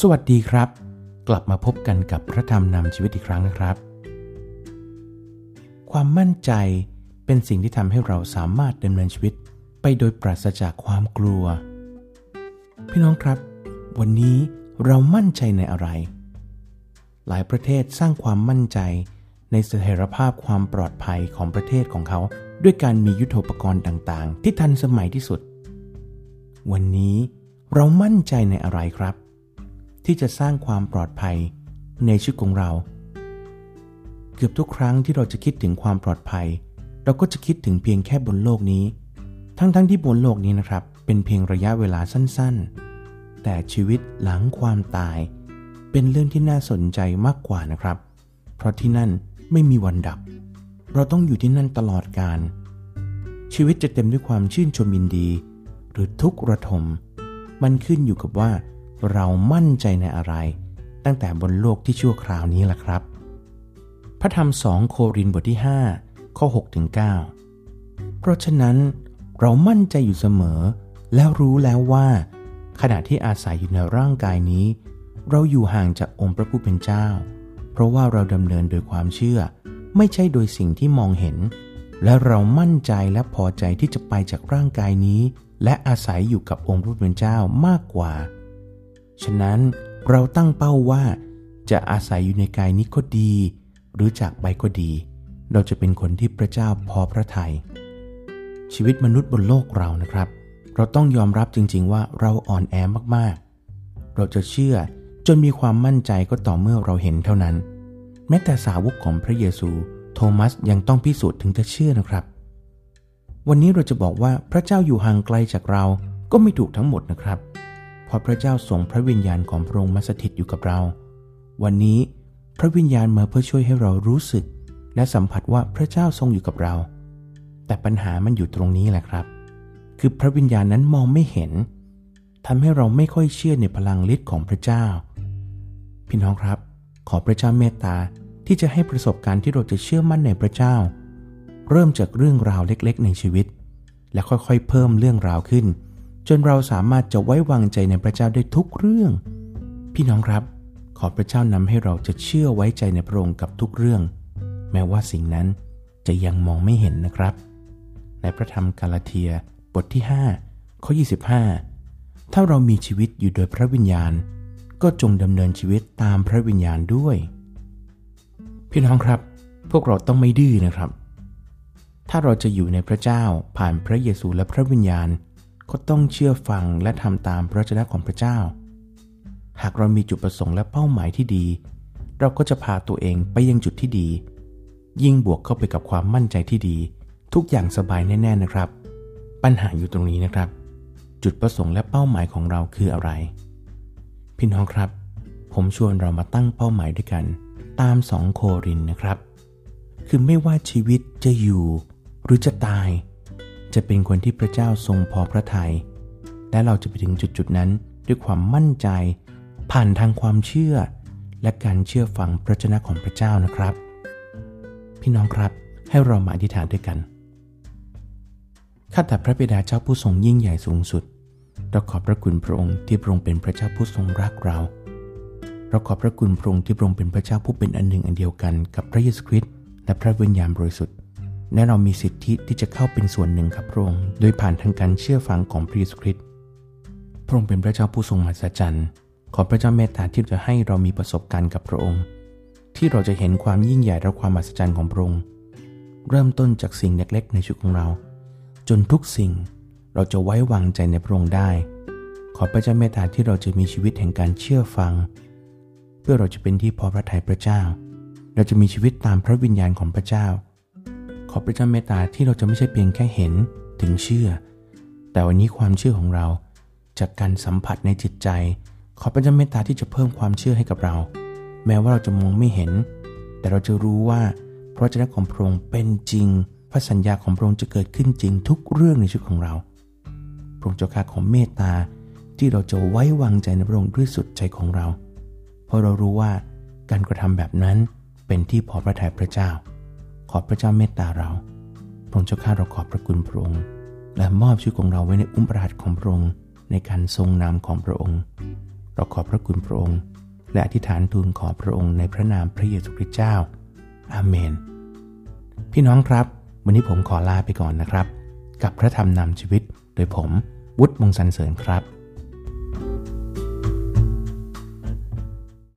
สวัสดีครับ กลับมาพบกันกับพระธรรมนำชีวิตอีกครั้งนะครับ ความมั่นใจเป็นสิ่งที่ทำให้เราสามารถดำเนินชีวิตไปโดยปราศจากความกลัว พี่น้องครับ วันนี้เรามั่นใจในอะไร หลายประเทศสร้างความมั่นใจในเสถียรภาพความปลอดภัยของประเทศของเขา ด้วยการมียุทโธปกรณ์ต่าง ๆ ที่ทันสมัยที่สุด วันนี้เรามั่นใจในอะไรครับ ที่จะสร้างความปลอดภัยในชีวิตของเรา เกือบทุกครั้งที่เราจะคิดถึงความปลอดภัย เราก็จะคิดถึงเพียงแค่บนโลกนี้ ทั้งๆทที่บนโลกนี้นะครับ เป็นเพียงระยะเวลาสั้นๆ แต่ชีวิตหลังความตาย เป็นเรื่องที่น่าสนใจมากกว่านะครับ เพราะที่นั่นไม่มีวันดับ เราต้องอยู่ที่นั่นตลอดกาลชีวิตจะเต็มด้วยความชื่นชมยินดี หรือทุกข์ระทม มันขึ้นอยู่กับว่า เรามั่นใจในอะไร ตั้งแต่บนโลกที่ชั่วคราวนี้แหละครับ พระธรรมสองโครินบทที่ 5 ข้อ6ถึง9เพราะฉะนั้นเรามั่นใจอยู่เสมอ แล้วรู้แล้วว่า ขณะที่อาศัยอยู่ในร่างกายนี้ เราอยู่ห่างจากองค์พระผู้เป็นเจ้า เพราะว่าเราดำเนินโดยความเชื่อ ไม่ใช่โดยสิ่งที่มองเห็น และเรามั่นใจและพอใจที่จะไปจากร่างกายนี้ และอาศัยอยู่กับองค์พระผู้เป็นเจ้ามากกว่า ฉะนั้นเราตั้งเป้าว่า จะอาศัยอยู่ในกายนี้ก็ดี หรือจากไปก็ดี เราจะเป็นคนที่พระเจ้าพอพระทยัยชีวิตมนุษย์บนโลกเรานะครับ เราต้องยอมรับจริง ๆ ว่าเราอ่อนแอมากๆ เราจะเชื่อจนมีความมั่นใจก็ต่อเมื่อเราเห็นเท่านั้น แม้แต่สาวกของพระเยซู โทมัสยังต้องพิสูจน์ถึงจะเชื่อนะครับ วันนี้เราจะบอกว่าพระเจ้าอยู่ห่างไกลจากเราก็ไม่ถูกทั้งหมดนะครับ เพราะพระเจ้าส่งพระวิญญาณของพระองค์มาสถิตอยู่กับเรา วันนี้พระวิญญาณมาเพื่อช่วยให้เรารู้สึก และสัมผัสว่าพระเจ้าทรงอยู่กับเรา แต่ปัญหามันอยู่ตรงนี้แหละครับ คือพระวิญญาณนั้นมองไม่เห็นทำให้เราไม่ค่อยเชื่อในพลังฤทธิ์ของพระเจ้า พี่น้องครับ ขอพระเจ้าเมตตาที่จะให้ประสบการณ์ที่เราจะเชื่อมั่นในพระเจ้า เริ่มจากเรื่องราวเล็กๆ ในชีวิต และค่อยๆ เพิ่มเรื่องราวขึ้น จนเราสามารถจะไว้วางใจในพระเจ้าได้ทุกเรื่อง พี่น้องครับ ขอพระเจ้านำให้เราจะเชื่อไว้ใจในพระองค์กับทุกเรื่อง แม้ว่าสิ่งนั้นจะยังมองไม่เห็นนะครับ ในพระธรรมกาลาเทียบทที่ 5 ข้อ 25 ถ้าเรามีชีวิตอยู่โดยพระวิญญาณ ก็จงดำเนินชีวิตตามพระวิญญาณด้วย พี่น้องครับ พวกเราต้องไม่ดื้อนะครับ ถ้าเราจะอยู่ในพระเจ้าผ่านพระเยซูและพระวิญญาณ ก็ต้องเชื่อฟังและทำตามพระเจ้าของพระเจ้า หากเรามีจุดประสงค์และเป้าหมายที่ดี เราก็จะพาตัวเองไปยังจุดที่ดี ยิ่งบวกเข้าไปกับความมั่นใจที่ดี ทุกอย่างสบายแน่ ๆนะครับ ปัญหาอยู่ตรงนี้นะครับ จุดประสงค์และเป้าหมายของเราคืออะไร พี่น้องครับ ผมชวนเรามาตั้งเป้าหมายด้วยกัน ตามสองโครินนะครับ คือไม่ว่าชีวิตจะอยู่ หรือจะตาย จะเป็นคนที่พระเจ้าทรงพอพระทยัยและเราจะไปถึงจุดจุดนั้นด้วยความมั่นใจ ผ่านทางความเชื่อ และการเชื่อฟังพระเจ้าของพระเจ้านะครับ พี่น้องครับให้เรามาอธิษฐานด้วยกันข้าแต่พระบิดาเจ้าผู้ทรงยิ่งใหญ่สูงสุดเราขอบพระคุณพระองค์ที่พระองค์เป็นพระเจ้าผู้ทรงรักเราเราขอบพระคุณพระองค์ที่พระองค์เป็นพระเจ้าผู้เป็นอันหนึ่งอันเดียวกันกับพระเยซูคริสต์และพระวิญญาณบริสุทธิ์ และเรามีสิทธิที่จะเข้าเป็นส่วนหนึ่งกับพระองค์โดยผ่านทางการเชื่อฟังของพระเยซูคริสต์พระองค์เป็นพระเจ้าผู้ทรงมหัศจรรย์ขอพระเจ้าเมตตาที่จะให้เรามีประสบการณ์กับพระองค์ ที่เราจะเห็นความยิ่งใหญ่และความมหัศจรรย์ของพระองค์ เริ่มต้นจากสิ่งเล็กๆ ในชีวิตของเรา จนทุกสิ่งเราจะไว้วางใจในพระองค์ได้ ขอพระเจ้าเมตตาที่เราจะมีชีวิตแห่งการเชื่อฟัง เพื่อเราจะเป็นที่พอพระทัยพระเจ้า เราจะมีชีวิตตามพระวิญญาณของพระเจ้า ขอพระเจ้าเมตตาที่เราจะไม่ใช่เพียงแค่เห็นถึงเชื่อ แต่วันนี้ความเชื่อของเราจากการสัมผัสในจิตใจ ขอพระเจ้าเมตตาที่จะเพิ่มความเชื่อให้กับเรา แม้ว่าเราจะมองไม่เห็น แต่เราจะรู้ว่าพระเจ้าของพระองค์เป็นจริง พระสัญญาของพระองค์จะเกิดขึ้นจริงทุกเรื่องในชีวิตของเรา พระองค์เจ้าข้าของเมตตาที่เราจะไว้วางใจในพระองค์ด้วยสุดใจของเรา เพราะเรารู้ว่าการกระทำแบบนั้นเป็นที่พอพระทัยพระเจ้า ขอพระเจ้าเมตตาเรา พระองค์เจ้าข้าเราขอบพระคุณพระองค์ และมอบชีวิตของเราไว้ในอุ้มปราดของพระองค์ ในการทรงนามของพระองค์ เราขอบพระคุณพระองค์ และอธิษฐานทูลขอพระองค์ในพระนามพระเยซูคริสต์เจ้า อาเมน พี่น้องครับ วันนี้ผมขอลาไปก่อนนะครับ กับพระธรรมนำชีวิตโดยผมวุฒิมงสันเสริญครับ